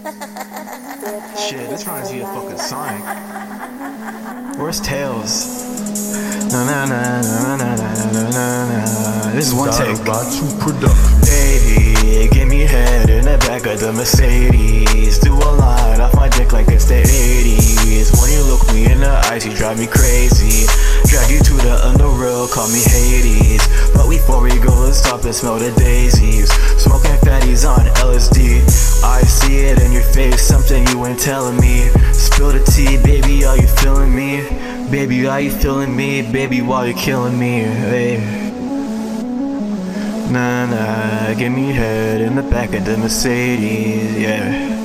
Shit, this reminds me of fucking Sonic. Where's Tails? Na na na na na na na na na. This is one take. Baby, give me head in the back of the Mercedes. Do a line off my dick like it's the 80s. When you look me in the eyes, you drive me crazy. Drag you to the underworld, call me Hades. But before we go, let's stop and smell the daisies. Smoking fatties something you ain't telling me. Spill the tea, baby, are you feeling me? Baby, are you feeling me? Baby, while you're killing me, hey. Nah, nah, give me head in the back of the Mercedes, yeah.